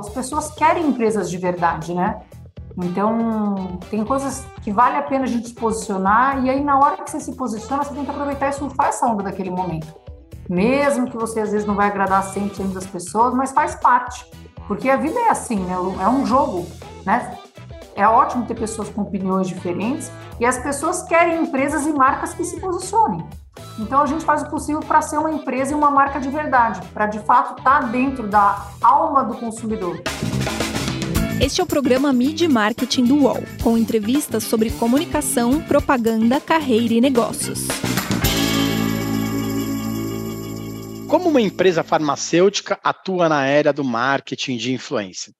as pessoas querem empresas de verdade, né? Então, tem coisas que vale a pena a gente se posicionar, e aí na hora que você se posiciona, você tem que aproveitar e surfar essa onda daquele momento. Mesmo que você às vezes não vai agradar 100% das pessoas, mas faz parte. Porque a vida é assim, né? É um jogo, né? É ótimo ter pessoas com opiniões diferentes e as pessoas querem empresas e marcas que se posicionem. Então a gente faz o possível para ser uma empresa e uma marca de verdade, para de fato estar tá dentro da alma do consumidor. Este é o programa Mid Marketing do UOL, com entrevistas sobre comunicação, propaganda, carreira e negócios. Como uma empresa farmacêutica atua na era do marketing de influência?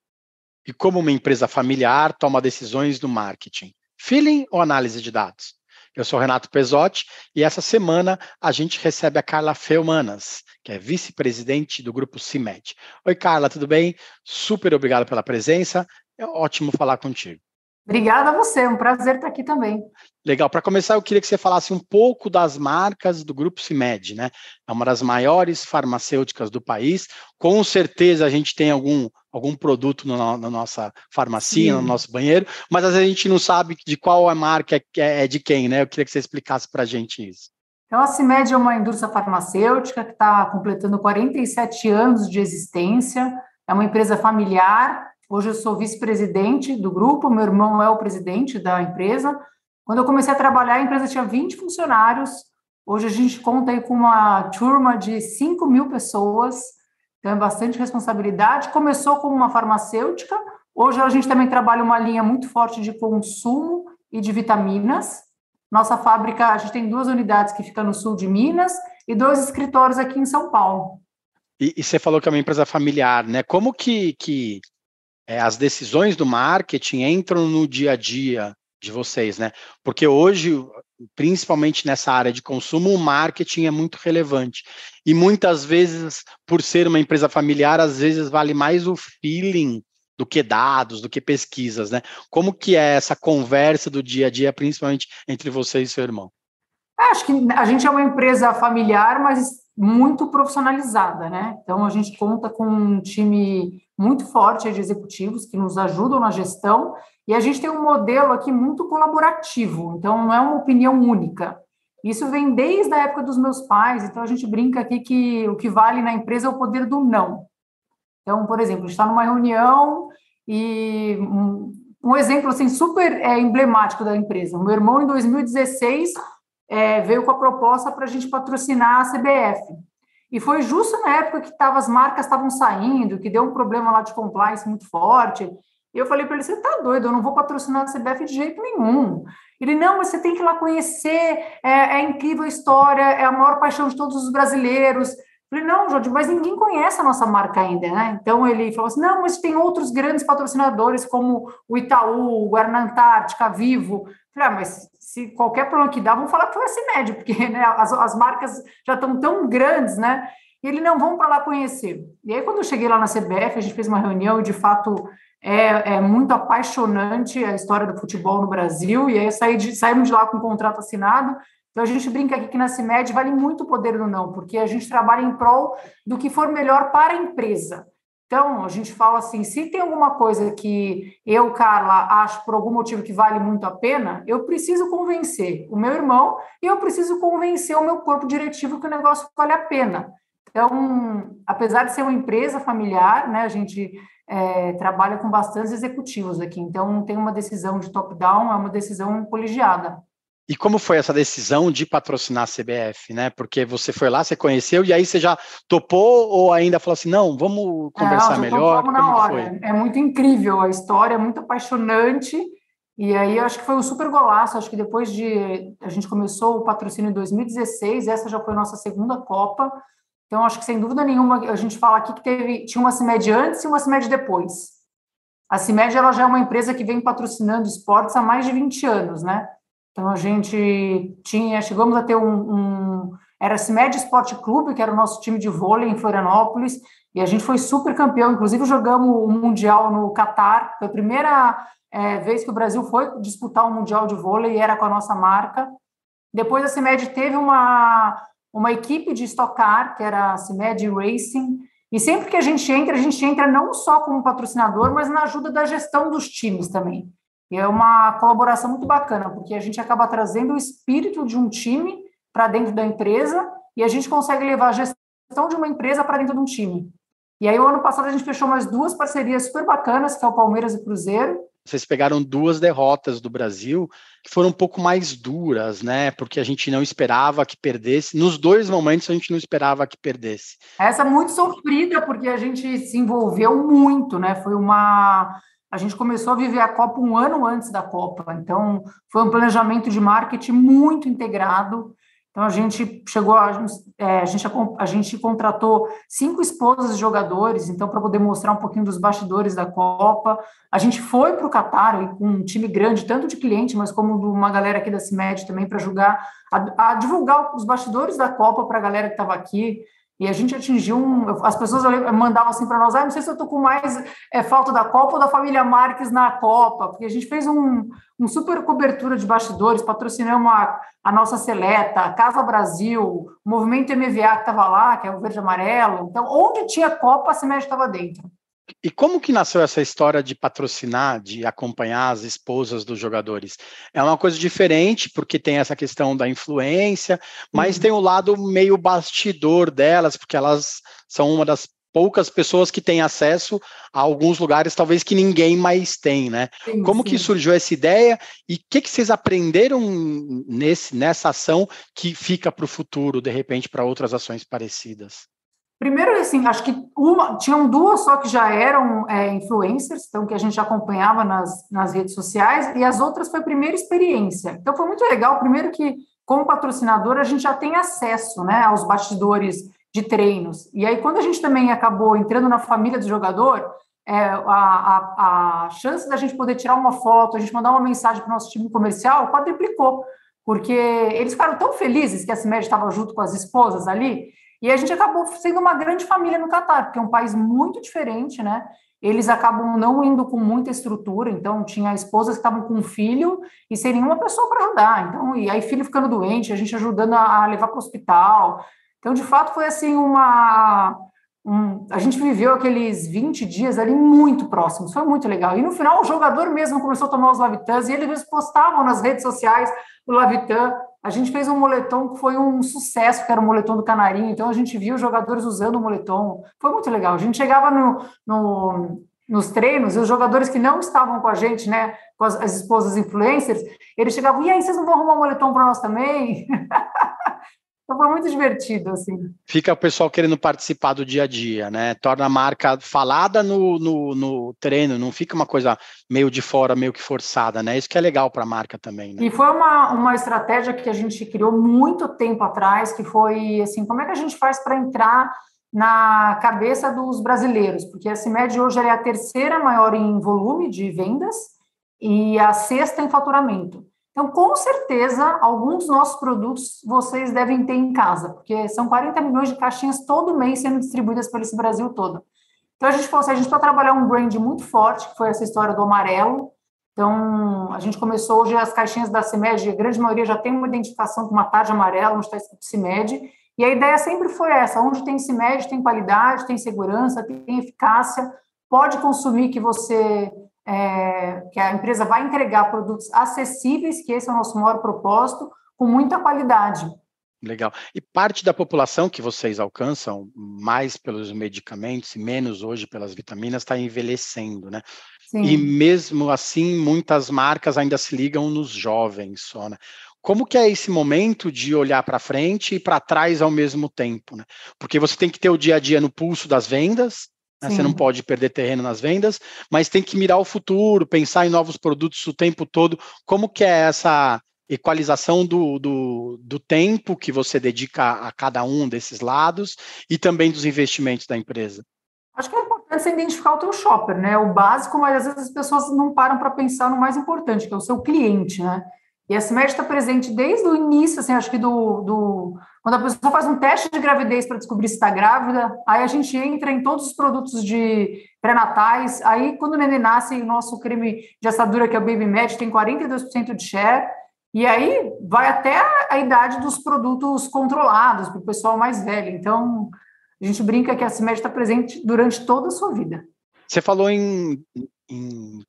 e como uma empresa familiar toma decisões no marketing? Feeling ou análise de dados? Eu sou Renato Pesotti e essa semana a gente recebe a Carla Felmanas, que é vice-presidente do grupo CIMED. Oi, Carla, tudo bem? Super obrigado pela presença. É ótimo falar contigo. Obrigada a você, é um prazer estar aqui também. Legal. Para começar, eu queria que você falasse um pouco das marcas do Grupo CIMED, né? É uma das maiores farmacêuticas do país. Com certeza a gente tem algum, algum produto no, na nossa farmacia, Sim. no nosso banheiro, mas às vezes a gente não sabe de qual a marca é, é de quem, né? Eu queria que você explicasse para a gente isso. Então, a CIMED é uma indústria farmacêutica que está completando 47 anos de existência, é uma empresa familiar Hoje eu sou vice-presidente do grupo, meu irmão é o presidente da empresa. Quando eu comecei a trabalhar, a empresa tinha 20 funcionários. Hoje a gente conta aí com uma turma de 5 mil pessoas, então é bastante responsabilidade. Começou como uma farmacêutica, hoje a gente também trabalha uma linha muito forte de consumo e de vitaminas. Nossa fábrica, a gente tem duas unidades que ficam no sul de Minas e dois escritórios aqui em São Paulo. E, e você falou que é uma empresa familiar, né? Como que, que é, as decisões do marketing entram no dia a dia de vocês, né? Porque hoje, principalmente nessa área de consumo, o marketing é muito relevante. E muitas vezes, por ser uma empresa familiar, às vezes vale mais o feeling do que dados, do que pesquisas, né? Como que é essa conversa do dia a dia, principalmente entre você e seu irmão? Acho que a gente é uma empresa familiar, mas muito profissionalizada, né? Então a gente conta com um time muito forte de executivos que nos ajudam na gestão e a gente tem um modelo aqui muito colaborativo, então não é uma opinião única. Isso vem desde a época dos meus pais, então a gente brinca aqui que o que vale na empresa é o poder do não. Então, por exemplo, está numa reunião e um, um exemplo assim super é, emblemático da empresa. O meu irmão em 2016 é, veio com a proposta para a gente patrocinar a CBF. E foi justo na época que tava, as marcas estavam saindo, que deu um problema lá de compliance muito forte. E eu falei para ele: você está doido, eu não vou patrocinar a CBF de jeito nenhum. Ele, não, mas você tem que ir lá conhecer, é, é incrível a história, é a maior paixão de todos os brasileiros. Falei, não, Jorge, mas ninguém conhece a nossa marca ainda, né? Então ele falou assim: não, mas tem outros grandes patrocinadores como o Itaú, o Guarana Antártica, Vivo. Falei, ah, mas se qualquer problema que dá, vamos falar que foi esse médio, porque né, as, as marcas já estão tão grandes, né? E ele, não, vamos para lá conhecer. E aí, quando eu cheguei lá na CBF, a gente fez uma reunião e, de fato, é, é muito apaixonante a história do futebol no Brasil. E aí, saí de, saímos de lá com um contrato assinado então, a gente brinca aqui que na CIMED vale muito o poder do não, porque a gente trabalha em prol do que for melhor para a empresa. Então, a gente fala assim: se tem alguma coisa que eu, Carla, acho por algum motivo que vale muito a pena, eu preciso convencer o meu irmão e eu preciso convencer o meu corpo diretivo que o negócio vale a pena. Então, apesar de ser uma empresa familiar, né, a gente é, trabalha com bastantes executivos aqui. Então, tem uma decisão de top-down, é uma decisão colegiada. E como foi essa decisão de patrocinar a CBF, né? Porque você foi lá, você conheceu e aí você já topou ou ainda falou assim, não, vamos conversar não, melhor? Como na hora. Foi? É muito incrível a história, é muito apaixonante. E aí acho que foi um super golaço. Acho que depois de a gente começou o patrocínio em 2016, essa já foi a nossa segunda Copa. Então acho que sem dúvida nenhuma a gente fala aqui que teve tinha uma CIMED antes e uma CIMED depois. A CIMED ela já é uma empresa que vem patrocinando esportes há mais de 20 anos, né? Então a gente tinha, chegamos a ter um, um era CIMED Esporte Clube, que era o nosso time de vôlei em Florianópolis, e a gente foi super campeão, inclusive jogamos o Mundial no Catar, foi a primeira é, vez que o Brasil foi disputar um Mundial de vôlei e era com a nossa marca. Depois a CIMED teve uma, uma equipe de estocar, que era a CIMED Racing, E sempre que a gente entra, a gente entra não só como patrocinador, mas na ajuda da gestão dos times também. E é uma colaboração muito bacana, porque a gente acaba trazendo o espírito de um time para dentro da empresa e a gente consegue levar a gestão de uma empresa para dentro de um time. E aí, o ano passado, a gente fechou mais duas parcerias super bacanas, que é o Palmeiras e Cruzeiro, vocês pegaram duas derrotas do Brasil que foram um pouco mais duras, né? Porque a gente não esperava que perdesse. Nos dois momentos a gente não esperava que perdesse. Essa muito sofrida porque a gente se envolveu muito, né? Foi uma a gente começou a viver a Copa um ano antes da Copa, então foi um planejamento de marketing muito integrado. Então a gente chegou a, é, a, gente, a gente contratou cinco esposas de jogadores, então para poder mostrar um pouquinho dos bastidores da Copa. A gente foi para o Catar com um time grande, tanto de cliente, mas como de uma galera aqui da CIMED também para ajudar a, a, divulgar os bastidores da Copa para a galera que estava aqui. E a gente atingiu um. As pessoas mandavam assim para nós: ah, não sei se eu estou com mais é, falta da Copa ou da família Marques na Copa, porque a gente fez um, um super cobertura de bastidores, patrocinamos a, a nossa seleta, a Casa Brasil, o movimento MVA que estava lá, que é o verde amarelo. Então, onde tinha Copa, a CIMED estava dentro. E como que nasceu essa história de patrocinar, de acompanhar as esposas dos jogadores? É uma coisa diferente, porque tem essa questão da influência, mas uhum. tem o lado meio bastidor delas, porque elas são uma das poucas pessoas que têm acesso a alguns lugares, talvez que ninguém mais tem, né? Sim, Como sim. que surgiu essa ideia e o que, que vocês aprenderam nesse, nessa ação que fica para o futuro, de repente, para outras ações parecidas? Primeiro, assim, acho que uma, tinham duas só que já eram é, influencers, então que a gente acompanhava nas, nas redes sociais, e as outras foi a primeira experiência. Então foi muito legal, primeiro que, como patrocinador, a gente já tem acesso né, aos bastidores de treinos. E aí, quando a gente também acabou entrando na família do jogador, é, a, a, a chance da gente poder tirar uma foto, a gente mandar uma mensagem para o nosso time comercial, quadriplicou, porque eles ficaram tão felizes que a CIMED estava junto com as esposas ali, e a gente acabou sendo uma grande família no Catar, porque é um país muito diferente, né? Eles acabam não indo com muita estrutura, então tinha esposas que estavam com um filho e sem nenhuma pessoa para ajudar. Então, e aí filho ficando doente, a gente ajudando a, levar para o hospital. Então, de fato, foi assim uma um, a gente viveu aqueles 20 dias ali muito próximos, foi muito legal. E no final, o jogador mesmo começou a tomar os Lavitans e eles postavam nas redes sociais o Lavitan a gente fez um moletom que foi um sucesso, que era o moletom do Canarinho. Então a gente viu os jogadores usando o moletom. Foi muito legal. A gente chegava no, no, nos treinos e os jogadores que não estavam com a gente, né, com as, as esposas influencers, eles chegavam, e aí, vocês não vão arrumar um moletom para nós também? Então foi muito divertido, assim. Fica o pessoal querendo participar do dia a dia, né? Torna a marca falada no, no, no treino, não fica uma coisa meio de fora, meio que forçada, né? Isso que é legal para a marca também, né? E foi uma, uma estratégia que a gente criou muito tempo atrás, que foi assim, como é que a gente faz para entrar na cabeça dos brasileiros? Porque a CIMED hoje é a terceira maior em volume de vendas e a sexta em faturamento. Então, com certeza, alguns dos nossos produtos vocês devem ter em casa, porque são 40 milhões de caixinhas todo mês sendo distribuídas pelo esse Brasil todo. Então, a gente falou assim, a gente precisa trabalhar um brand muito forte, que foi essa história do amarelo. Então, a gente começou hoje as caixinhas da CIMED, a grande maioria já tem uma identificação com uma tarde amarela, onde está escrito CIMED, e a ideia sempre foi essa, onde tem CIMED, tem qualidade, tem segurança, tem eficácia, pode consumir que você é, que a empresa vai entregar produtos acessíveis, que esse é o nosso maior propósito, com muita qualidade. Legal. E parte da população que vocês alcançam, mais pelos medicamentos e menos hoje pelas vitaminas, está envelhecendo, né? Sim. E mesmo assim, muitas marcas ainda se ligam nos jovens só, né? Como que é esse momento de olhar para frente e para trás ao mesmo tempo, né? Porque você tem que ter o dia a dia no pulso das vendas, né? Você não pode perder terreno nas vendas, mas tem que mirar o futuro, pensar em novos produtos o tempo todo. Como que é essa equalização do, do, do tempo que você dedica a cada um desses lados e também dos investimentos da empresa? Acho que é importante você identificar o teu shopper, né? O básico, mas às vezes as pessoas não param para pensar no mais importante, que é o seu cliente, né? E a CIMED está presente desde o início, assim, acho que do, do quando a pessoa faz um teste de gravidez para descobrir se está grávida, aí a gente entra em todos os produtos de pré-natais, aí quando o neném nasce, o nosso creme de assadura, que é o Baby Med, tem 42% de share, e aí vai até a idade dos produtos controlados, para o pessoal mais velho. Então, A gente brinca que a CIMED está presente durante toda a sua vida. Você falou em, em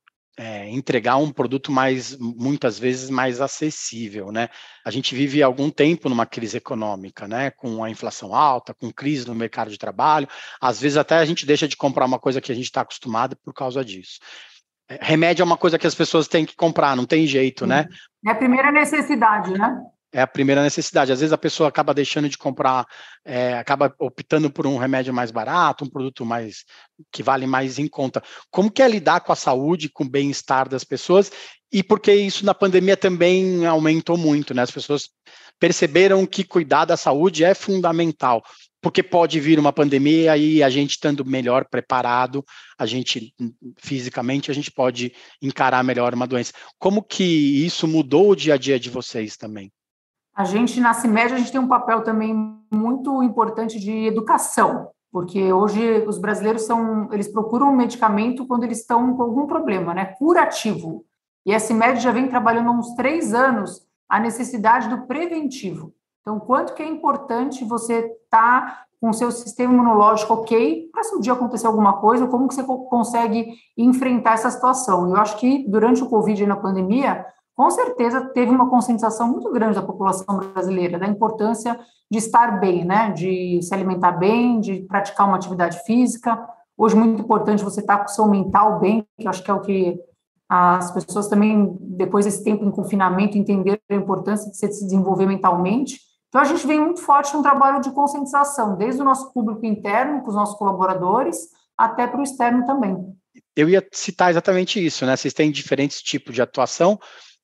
é, entregar um produto mais, muitas vezes, mais acessível, né? A gente vive algum tempo numa crise econômica, né? Com a inflação alta, com crise no mercado de trabalho. Às vezes até a gente deixa de comprar uma coisa que a gente está acostumado por causa disso. É, remédio é uma coisa que as pessoas têm que comprar, não tem jeito, né? É a primeira necessidade, né? É a primeira necessidade. Às vezes a pessoa acaba deixando de comprar, é, acaba optando por um remédio mais barato, um produto mais que vale mais em conta. Como que é lidar com a saúde, com o bem-estar das pessoas? E porque isso na pandemia também aumentou muito, né? As pessoas perceberam que cuidar da saúde é fundamental, porque pode vir uma pandemia e a gente estando melhor preparado, a gente fisicamente a gente pode encarar melhor uma doença. Como que isso mudou o dia a dia de vocês também? A gente, na CIMED, a gente tem um papel também muito importante de educação, porque hoje os brasileiros são, eles procuram um medicamento quando eles estão com algum problema, né, curativo. E a CIMED já vem trabalhando há uns três anos a necessidade do preventivo. Então, quanto que é importante você estar tá com o seu sistema imunológico ok, para se um dia acontecer alguma coisa, como que você consegue enfrentar essa situação? Eu acho que durante o Covid e na pandemia, com certeza teve uma conscientização muito grande da população brasileira da importância de estar bem, né? De se alimentar bem, de praticar uma atividade física. Hoje, muito importante você estar com o seu mental bem, que eu acho que é o que as pessoas também, depois desse tempo em confinamento, entenderam a importância de se desenvolver mentalmente. Então, a gente vem muito forte no trabalho de conscientização, desde o nosso público interno, com os nossos colaboradores, até para o externo também. Eu ia citar exatamente isso, né? Vocês têm diferentes tipos de atuação,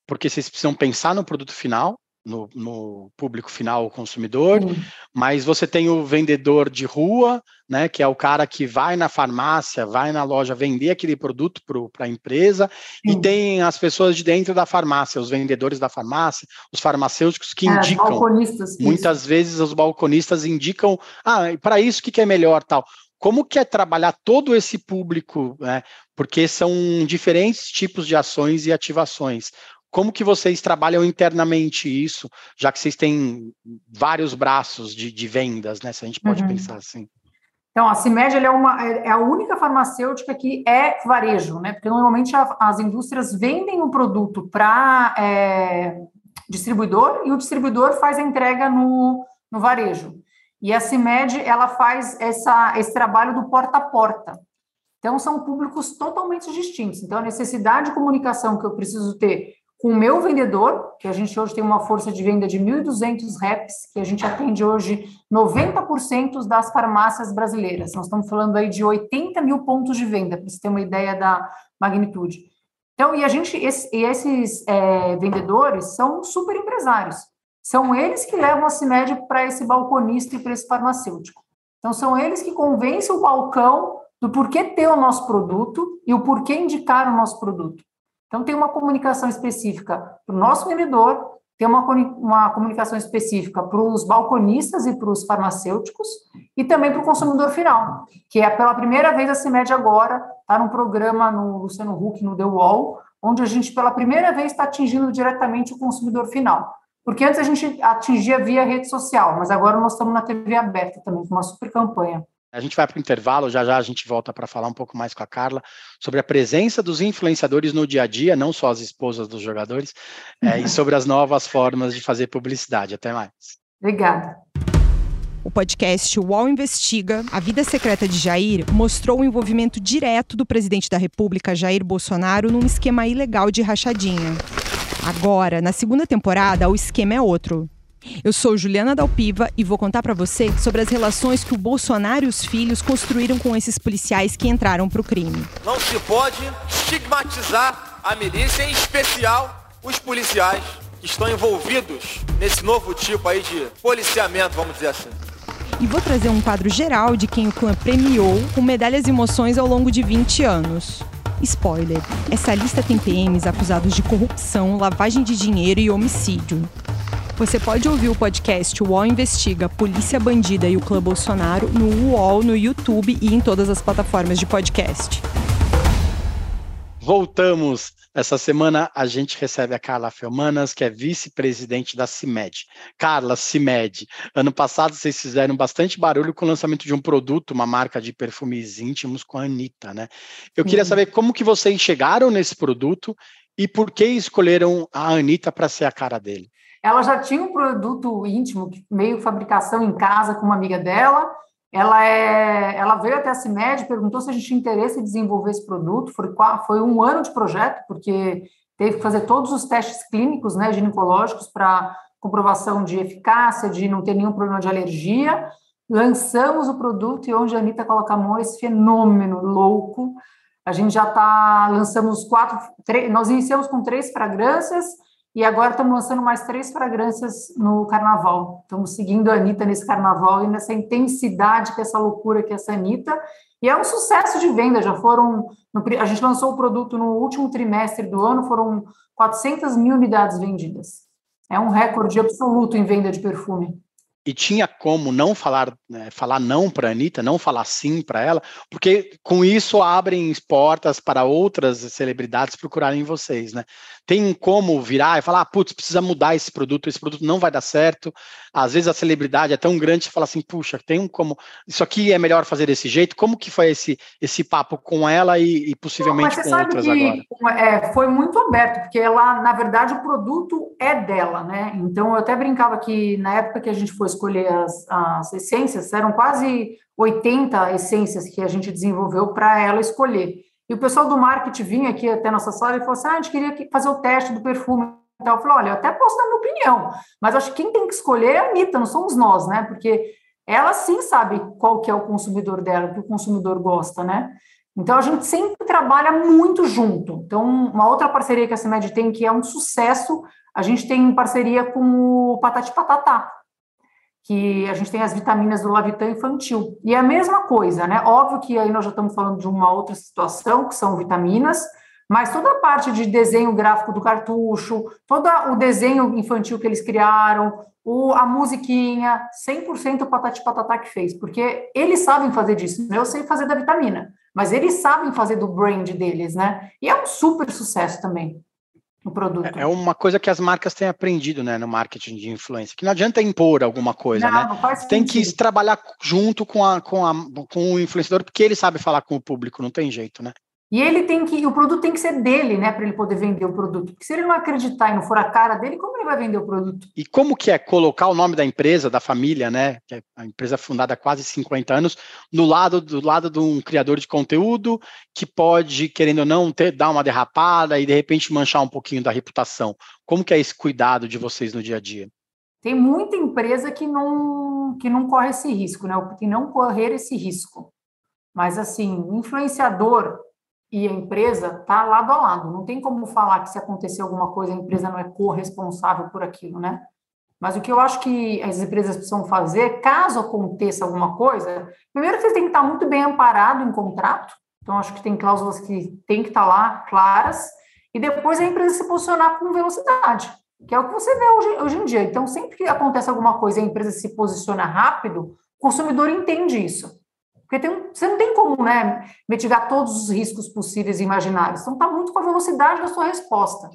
porque vocês precisam pensar no produto final, no, no público final, o consumidor, uhum. mas você tem o vendedor de rua, né, que é o cara que vai na farmácia, vai na loja vender aquele produto para a empresa, uhum. e tem as pessoas de dentro da farmácia, os vendedores da farmácia, os farmacêuticos que é, indicam. Muitas isso. vezes os balconistas indicam, ah, para isso o que, que é melhor tal como que é trabalhar todo esse público, né? Porque são diferentes tipos de ações e ativações. Como que vocês trabalham internamente isso, já que vocês têm vários braços de, de vendas, né? Se a gente pode uhum. pensar assim. Então, a CIMED é, uma, é a única farmacêutica que é varejo, né? Porque normalmente a, as indústrias vendem o produto para é, distribuidor e o distribuidor faz a entrega no, no varejo. E a CIMED, ela faz essa, esse trabalho do porta a porta. Então, são públicos totalmente distintos. Então, a necessidade de comunicação que eu preciso ter com o meu vendedor, que a gente hoje tem uma força de venda de 1.200 reps, que a gente atende hoje 90% das farmácias brasileiras. Nós estamos falando aí de 80 mil pontos de venda, para você ter uma ideia da magnitude. Então, e a gente, esse, esses é, vendedores são super empresários. São eles que levam a CIMED para esse balconista e para esse farmacêutico. Então, são eles que convencem o balcão do porquê ter o nosso produto e o porquê indicar o nosso produto. Então, tem uma comunicação específica para o nosso vendedor, tem uma, uma comunicação específica para os balconistas e para os farmacêuticos, e também para o consumidor final, que é pela primeira vez a CIMED agora está num programa no Luciano Huck, no The Wall, onde a gente pela primeira vez está atingindo diretamente o consumidor final. Porque antes a gente atingia via rede social, mas agora nós estamos na TV aberta também, com uma super campanha. A gente vai para o intervalo, já já a gente volta para falar um pouco mais com a Carla sobre a presença dos influenciadores no dia a dia, não só as esposas dos jogadores, uhum. é, e sobre as novas formas de fazer publicidade. Até mais. Obrigada. O podcast UOL Investiga, A Vida Secreta de Jair, mostrou o envolvimento direto do presidente da República, Jair Bolsonaro, num esquema ilegal de rachadinha. Agora, na segunda temporada, o esquema é outro. Eu sou Juliana Dalpiva e vou contar para você sobre as relações que o Bolsonaro e os filhos construíram com esses policiais que entraram para o crime. Não se pode estigmatizar a milícia, em especial os policiais que estão envolvidos nesse novo tipo aí de policiamento, vamos dizer assim. E vou trazer um quadro geral de quem o clã premiou com medalhas e emoções ao longo de 20 anos. Spoiler: essa lista tem PMs acusados de corrupção, lavagem de dinheiro e homicídio. Você pode ouvir o podcast UOL Investiga, Polícia Bandida e o Clã Bolsonaro no UOL, no YouTube e em todas as plataformas de podcast. Voltamos. Essa semana a gente recebe a Carla Felmanas, que é vice-presidente da CIMED. Carla, CIMED, ano passado vocês fizeram bastante barulho com o lançamento de um produto, uma marca de perfumes íntimos com a Anitta, né? Eu queria saber como que vocês chegaram nesse produto e por que escolheram a Anitta para ser a cara dele. Ela já tinha um produto íntimo, meio fabricação em casa com uma amiga dela, ela, é, ela veio até a CIMED, perguntou se a gente tinha interesse em desenvolver esse produto. Foi, foi um ano de projeto, porque teve que fazer todos os testes clínicos, né, ginecológicos, para comprovação de eficácia, de não ter nenhum problema de alergia. Lançamos o produto e onde a Anitta coloca a mão, esse fenômeno louco. A gente já está, lançamos quatro, três, nós iniciamos com três fragrâncias, e agora estamos lançando mais três fragrâncias no carnaval. Estamos seguindo a Anitta nesse carnaval e nessa intensidade que é essa loucura que é essa Anitta. E é um sucesso de venda. Já foram. No, a gente lançou o produto no último trimestre do ano, foram 400 mil unidades vendidas. É um recorde absoluto em venda de perfume e tinha como não falar, né, falar não para a Anitta, não falar sim para ela, porque com isso abrem portas para outras celebridades procurarem vocês, né? Tem como virar e falar, ah, putz, precisa mudar esse produto, esse produto não vai dar certo. Às vezes a celebridade é tão grande que fala assim, puxa, tem um como, isso aqui é melhor fazer desse jeito. Como que foi esse, esse papo com ela e, e possivelmente não, com outras agora? É, foi muito aberto, porque ela, na verdade, o produto é dela, né? Então eu até brincava que na época que a gente foi escolher as, as essências, eram quase 80 essências que a gente desenvolveu para ela escolher. E o pessoal do marketing vinha aqui até nossa sala e falou assim: ah, a gente queria fazer o teste do perfume. Então, eu falei: olha, eu até posso dar minha opinião, mas acho que quem tem que escolher é a Anitta, não somos nós, né? Porque ela sim sabe qual que é o consumidor dela, o que o consumidor gosta, né? Então, a gente sempre trabalha muito junto. Então, uma outra parceria que a CIMED tem, que é um sucesso, a gente tem parceria com o Patati Patatá, que a gente tem as vitaminas do Lavitan infantil. E é a mesma coisa, né? Óbvio que aí nós já estamos falando de uma outra situação, que são vitaminas, mas toda a parte de desenho gráfico do cartucho, todo o desenho infantil que eles criaram, o, a musiquinha, 100% o Patati Patatá que fez, porque eles sabem fazer disso, né? Eu sei fazer da vitamina, mas eles sabem fazer do brand deles, né? E é um super sucesso também o produto. É, é uma coisa que as marcas têm aprendido, né, no marketing de influência, que não adianta impor alguma coisa, não, né? Não faz tem que trabalhar junto com, a, com, a, com o influenciador, porque ele sabe falar com o público, não tem jeito, né? E ele tem que, o produto tem que ser dele, né, para ele poder vender o produto. Porque se ele não acreditar e não for a cara dele, como ele vai vender o produto? E como que é colocar o nome da empresa, da família, né, que é a empresa fundada há quase 50 anos, no lado do lado de um criador de conteúdo que pode, querendo ou não, ter, dar uma derrapada e de repente manchar um pouquinho da reputação. Como que é esse cuidado de vocês no dia a dia? Tem muita empresa que não que não corre esse risco, né? Que não correr esse risco. Mas assim, influenciador e a empresa está lado a lado. Não tem como falar que se acontecer alguma coisa, a empresa não é corresponsável por aquilo, né? Mas o que eu acho que as empresas precisam fazer, caso aconteça alguma coisa, primeiro que você tem que estar muito bem amparado em contrato, então acho que tem cláusulas que tem que estar lá claras, e depois a empresa se posicionar com velocidade, que é o que você vê hoje, hoje em dia. Então, sempre que acontece alguma coisa e a empresa se posiciona rápido, o consumidor entende isso. Porque tem, você não tem como né, mitigar todos os riscos possíveis e imaginários. Então, está muito com a velocidade da sua resposta.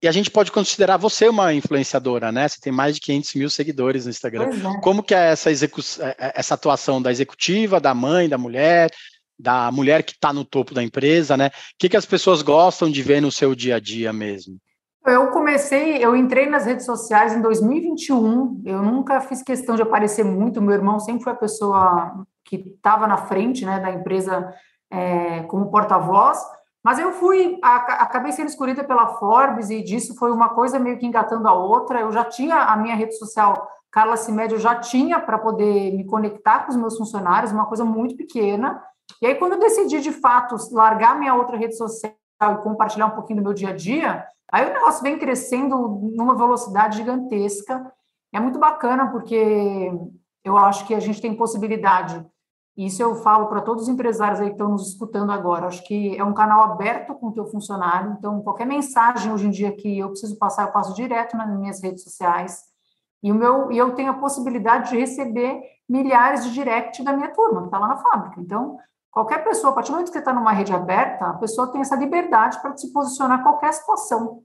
E a gente pode considerar você uma influenciadora, né? Você tem mais de 500 mil seguidores no Instagram. É. Como que é essa, é, é, essa atuação da executiva, da mãe, da mulher, da mulher que está no topo da empresa, né? O que, que as pessoas gostam de ver no seu dia a dia mesmo? Eu comecei, eu entrei nas redes sociais em 2021. Eu nunca fiz questão de aparecer muito. Meu irmão sempre foi a pessoa que estava na frente né, da empresa é, como porta-voz, mas eu fui, acabei sendo escolhida pela Forbes e disso foi uma coisa meio que engatando a outra. Eu já tinha a minha rede social, Carla Cimed, eu já tinha para poder me conectar com os meus funcionários, uma coisa muito pequena. E aí, quando eu decidi de fato largar minha outra rede social e compartilhar um pouquinho do meu dia a dia, aí o negócio vem crescendo numa velocidade gigantesca. É muito bacana porque eu acho que a gente tem possibilidade isso eu falo para todos os empresários aí que estão nos escutando agora. Acho que é um canal aberto com o teu funcionário. Então, qualquer mensagem hoje em dia que eu preciso passar, eu passo direto nas minhas redes sociais. E, o meu, eu tenho a possibilidade de receber milhares de direct da minha turma, que está lá na fábrica. Então, qualquer pessoa, a partir do momento que você está numa rede aberta, a pessoa tem essa liberdade para se posicionar em qualquer situação.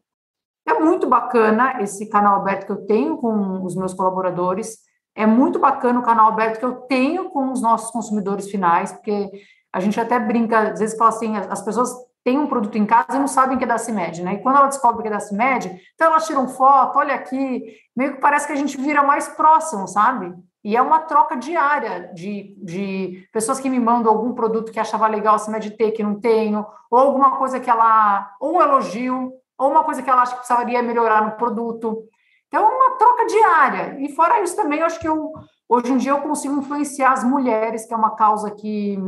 É muito bacana esse canal aberto que eu tenho com os meus colaboradores, é muito bacana o canal aberto que eu tenho com os nossos consumidores finais, porque a gente até brinca, às vezes fala assim, as pessoas têm um produto em casa e não sabem que é da CIMED, né? E quando ela descobre que é da CIMED, então elas tiram foto, olha aqui, meio que parece que a gente vira mais próximo, sabe? E é uma troca diária de, de pessoas que me mandam algum produto que achava legal a CIMED ter, que não tenho, ou alguma coisa que ela, ou um elogio, ou uma coisa que ela acha que precisaria melhorar no produto. Então, é uma troca diária. E fora isso também, acho que eu, hoje em dia eu consigo influenciar as mulheres, que é uma causa que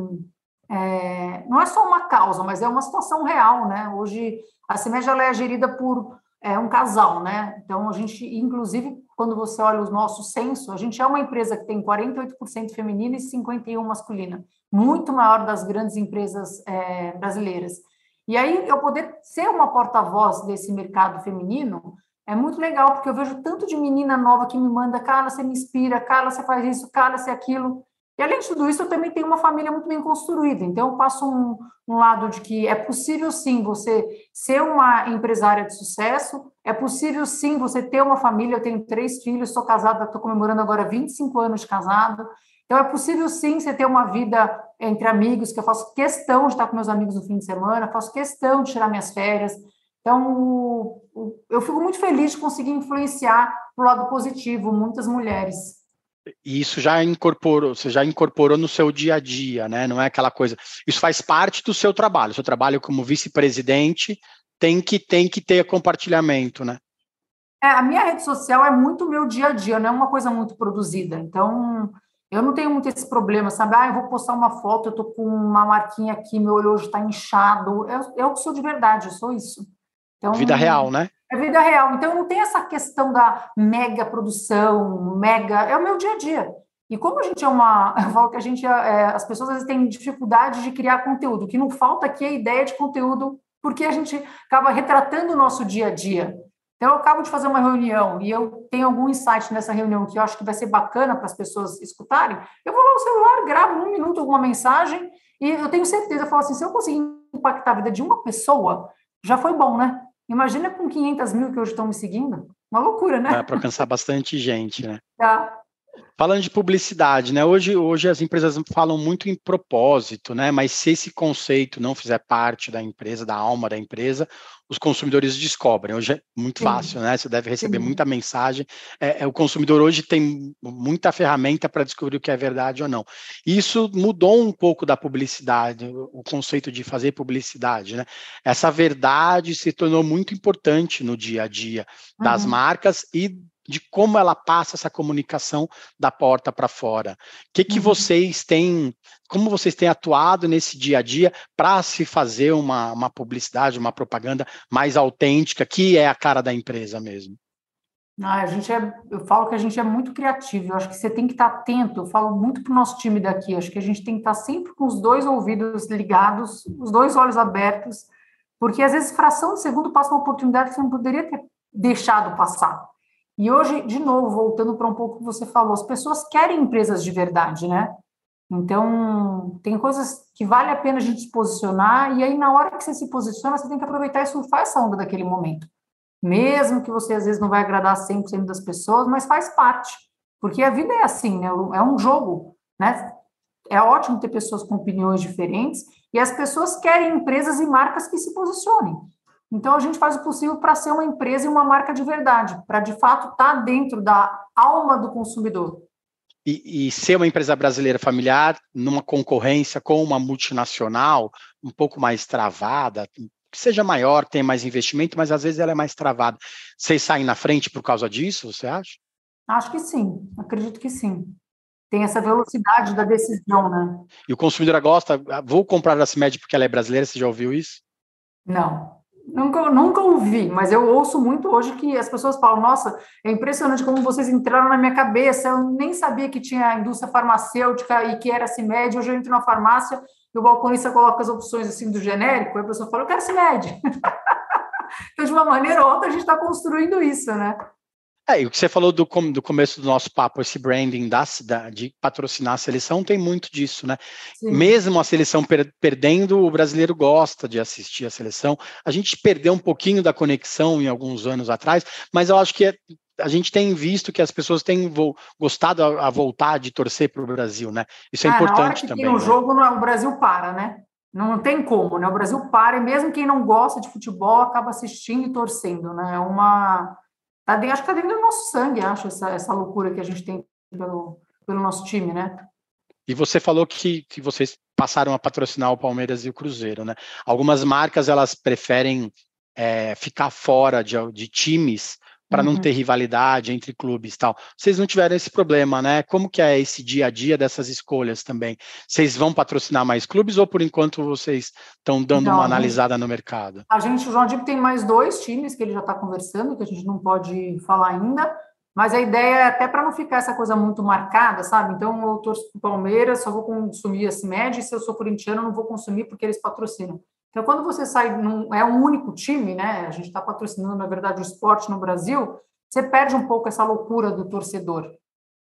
é, não é só uma causa, mas é uma situação real, né? Hoje a CIMED é gerida por é, um casal, né? Então a gente, inclusive, quando você olha o nosso censo, a gente é uma empresa que tem 48% feminina e 51% masculina, muito maior das grandes empresas é, brasileiras. E aí eu poder ser uma porta-voz desse mercado feminino é muito legal, porque eu vejo tanto de menina nova que me manda, Carla, você me inspira, Carla, você faz isso, Carla, você aquilo. E além de tudo isso, eu também tenho uma família muito bem construída. Então, eu passo um, um, lado de que é possível sim você ser uma empresária de sucesso, é possível sim você ter uma família. Eu tenho três filhos, sou casada, estou comemorando agora 25 anos de casado. Então, é possível sim você ter uma vida entre amigos, que eu faço questão de estar com meus amigos no fim de semana, faço questão de tirar minhas férias. Então, eu fico muito feliz de conseguir influenciar para o lado positivo muitas mulheres e isso já incorporou, você já incorporou no seu dia a dia, né? Não é aquela coisa. Isso faz parte do seu trabalho. O seu trabalho como vice-presidente tem que tem que ter compartilhamento, né? É, a minha rede social é muito meu dia a dia, não é uma coisa muito produzida. Então, eu não tenho muito esse problema, sabe? Ah, eu vou postar uma foto, eu tô com uma marquinha aqui, meu olho hoje está inchado. Eu, eu sou de verdade, eu sou isso. Então, Vida real, né? É vida real. Então, não tem essa questão da mega produção, mega. É o meu dia a dia. E como a gente é uma. Eu falo que a gente. É, é, as pessoas às vezes têm dificuldade de criar conteúdo. O que não falta aqui é a ideia de conteúdo, porque a gente acaba retratando o nosso dia a dia. Então, eu acabo de fazer uma reunião e eu tenho algum insight nessa reunião que eu acho que vai ser bacana para as pessoas escutarem. Eu vou lá no celular, gravo um minuto alguma mensagem e eu tenho certeza, eu falo assim: se eu conseguir impactar a vida de uma pessoa, já foi bom, né? Imagina com 500 mil que hoje estão me seguindo. Uma loucura, né? Dá para alcançar bastante gente, né? Tá. Falando de publicidade, né? Hoje, hoje as empresas falam muito em propósito, né? Mas se esse conceito não fizer parte da empresa, da alma da empresa, os consumidores descobrem. Hoje é muito Sim. fácil, né? Você deve receber Sim. muita mensagem. É, é, o consumidor hoje tem muita ferramenta para descobrir o que é verdade ou não. Isso mudou um pouco da publicidade, o conceito de fazer publicidade, né? Essa verdade se tornou muito importante no dia a dia das uhum. marcas e de como ela passa essa comunicação da porta para fora. O que, que uhum. vocês têm, como vocês têm atuado nesse dia a dia para se fazer uma, uma publicidade, uma propaganda mais autêntica, que é a cara da empresa mesmo? Ah, a gente é, eu falo que a gente é muito criativo, eu acho que você tem que estar atento, eu falo muito para o nosso time daqui, acho que a gente tem que estar sempre com os dois ouvidos ligados, os dois olhos abertos, porque às vezes fração de segundo passa uma oportunidade que você não poderia ter deixado passar. E hoje, de novo, voltando para um pouco que você falou, as pessoas querem empresas de verdade, né? Então, tem coisas que vale a pena a gente se posicionar, e aí, na hora que você se posiciona, você tem que aproveitar e surfar essa onda daquele momento. Mesmo que você, às vezes, não vai agradar 100% das pessoas, mas faz parte. Porque a vida é assim, né? É um jogo, né? É ótimo ter pessoas com opiniões diferentes, e as pessoas querem empresas e marcas que se posicionem. Então, a gente faz o possível para ser uma empresa e uma marca de verdade, para de fato estar tá dentro da alma do consumidor. E, e, ser uma empresa brasileira familiar numa concorrência com uma multinacional um pouco mais travada, que seja maior, tenha mais investimento, mas às vezes ela é mais travada. Vocês saem na frente por causa disso, você acha? Acho que sim, acredito que sim. Tem essa velocidade da decisão, né? E o consumidor gosta, ah, vou comprar a CIMED porque ela é brasileira, você já ouviu isso? Não, Nunca, nunca ouvi, mas eu ouço muito hoje que as pessoas falam: nossa, é impressionante como vocês entraram na minha cabeça. Eu nem sabia que tinha indústria farmacêutica e que era CIMED. Hoje eu entro na farmácia e o balconista coloca as opções assim do genérico, e a pessoa fala: eu quero CIMED. então, de uma maneira ou outra, a gente está construindo isso, né? É, e o que você falou do, do começo do nosso papo, esse branding da, de patrocinar a seleção, tem muito disso, né? Sim. Mesmo a seleção per, perdendo, o brasileiro gosta de assistir a seleção. A gente perdeu um pouquinho da conexão em alguns anos atrás, mas eu acho que é, a gente tem visto que as pessoas têm vo, gostado a, a, voltar de torcer para o Brasil, né? Isso é ah, importante na hora que também. Tem um né? jogo, o Brasil para, né? Não tem como, né? O Brasil para, e mesmo quem não gosta de futebol acaba assistindo e torcendo, né? É uma Tá dentro, acho que está dentro do nosso sangue, acho, essa, essa loucura que a gente tem pelo, pelo nosso time, né? E você falou que, que vocês passaram a patrocinar o Palmeiras e o Cruzeiro, né? Algumas marcas elas preferem é, ficar fora de, de times para uhum. não ter rivalidade entre clubes e tal. Vocês não tiveram esse problema, né? Como que é esse dia a dia dessas escolhas também? Vocês vão patrocinar mais clubes ou por enquanto vocês estão dando não, uma analisada no mercado? A gente, o João Dib tem mais dois times que ele já está conversando, que a gente não pode falar ainda, mas a ideia é até para não ficar essa coisa muito marcada, sabe? Então eu torço para o Palmeiras, só vou consumir esse médio, e se eu sou corintiano, não vou consumir porque eles patrocinam. Então, quando você sai, num, é um único time, né? A gente está patrocinando, na verdade, o esporte no Brasil, você perde um pouco essa loucura do torcedor.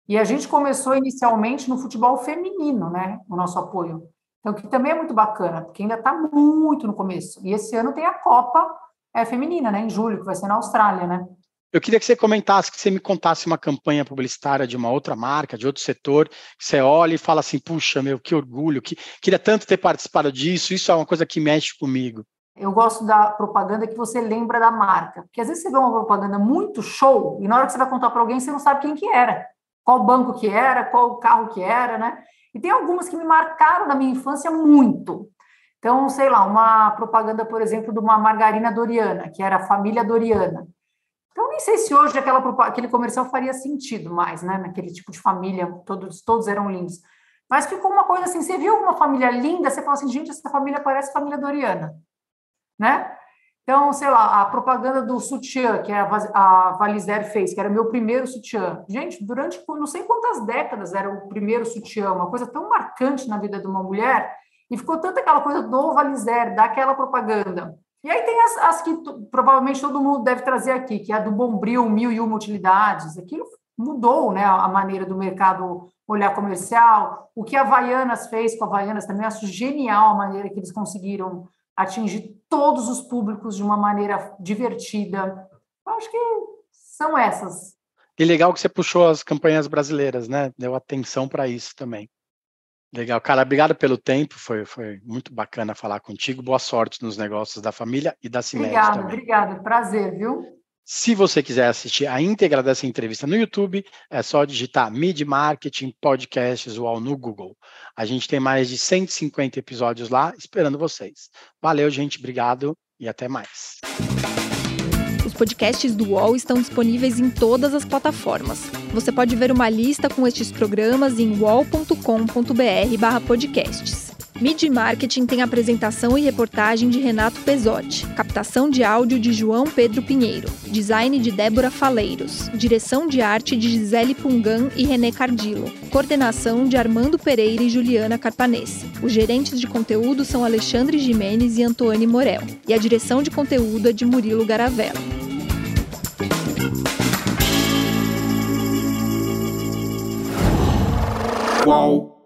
E a gente começou inicialmente no futebol feminino, né? O nosso apoio. Então, que também é muito bacana, porque ainda está muito no começo. E esse ano tem a Copa é, Feminina, né? Em julho, que vai ser na Austrália, né? Eu queria que você comentasse, que você me contasse uma campanha publicitária de uma outra marca, de outro setor, que você olha e fala assim, puxa, meu, que orgulho, que queria tanto ter participado disso, isso é uma coisa que mexe comigo. Eu gosto da propaganda que você lembra da marca, porque às vezes você vê uma propaganda muito show e na hora que você vai contar para alguém você não sabe quem que era, qual banco que era, qual carro que era, né? E tem algumas que me marcaram na minha infância muito. Então, sei lá, uma propaganda, por exemplo, de uma margarina Doriana, que era a família Doriana. Então, nem sei se hoje aquela, aquele comercial faria sentido mais, né? Naquele tipo de família, todos, todos eram lindos. Mas ficou uma coisa assim, você viu uma família linda, você fala assim, gente, essa família parece família Doriana, né? Então, sei lá, a propaganda do sutiã que a, a Valizer fez, que era meu primeiro sutiã. Gente, durante não sei quantas décadas era o primeiro sutiã, uma coisa tão marcante na vida de uma mulher, e ficou tanta aquela coisa do Valizer, daquela propaganda. E aí tem as, as que provavelmente todo mundo deve trazer aqui, que é a do Bombril, mil e uma utilidades. Aquilo mudou né, a maneira do mercado olhar comercial. O que a Havaianas fez com a Havaianas também, acho genial a maneira que eles conseguiram atingir todos os públicos de uma maneira divertida. Eu acho que são essas. E legal que você puxou as campanhas brasileiras, né? Deu atenção para isso também. Legal, cara, obrigado pelo tempo, foi, foi muito bacana falar contigo. Boa sorte nos negócios da família e da CIMED Obrigada, obrigada, prazer, viu? Se você quiser assistir a íntegra dessa entrevista no YouTube, é só digitar Mid Marketing Podcasts UOL no Google. A gente tem mais de 150 episódios lá esperando vocês. Valeu, gente, obrigado e até mais podcasts do UOL estão disponíveis em todas as plataformas. Você pode ver uma lista com estes programas em wall.com.br/podcasts. Mid Marketing tem apresentação e reportagem de Renato Pesotti, captação de áudio de João Pedro Pinheiro, design de Débora Faleiros, direção de arte de Gisele Pungan e René Cardillo, coordenação de Armando Pereira e Juliana Carpanese. Os gerentes de conteúdo são Alexandre Jimenez e Antônio Morel, e a direção de conteúdo é de Murilo Garavella. Qual?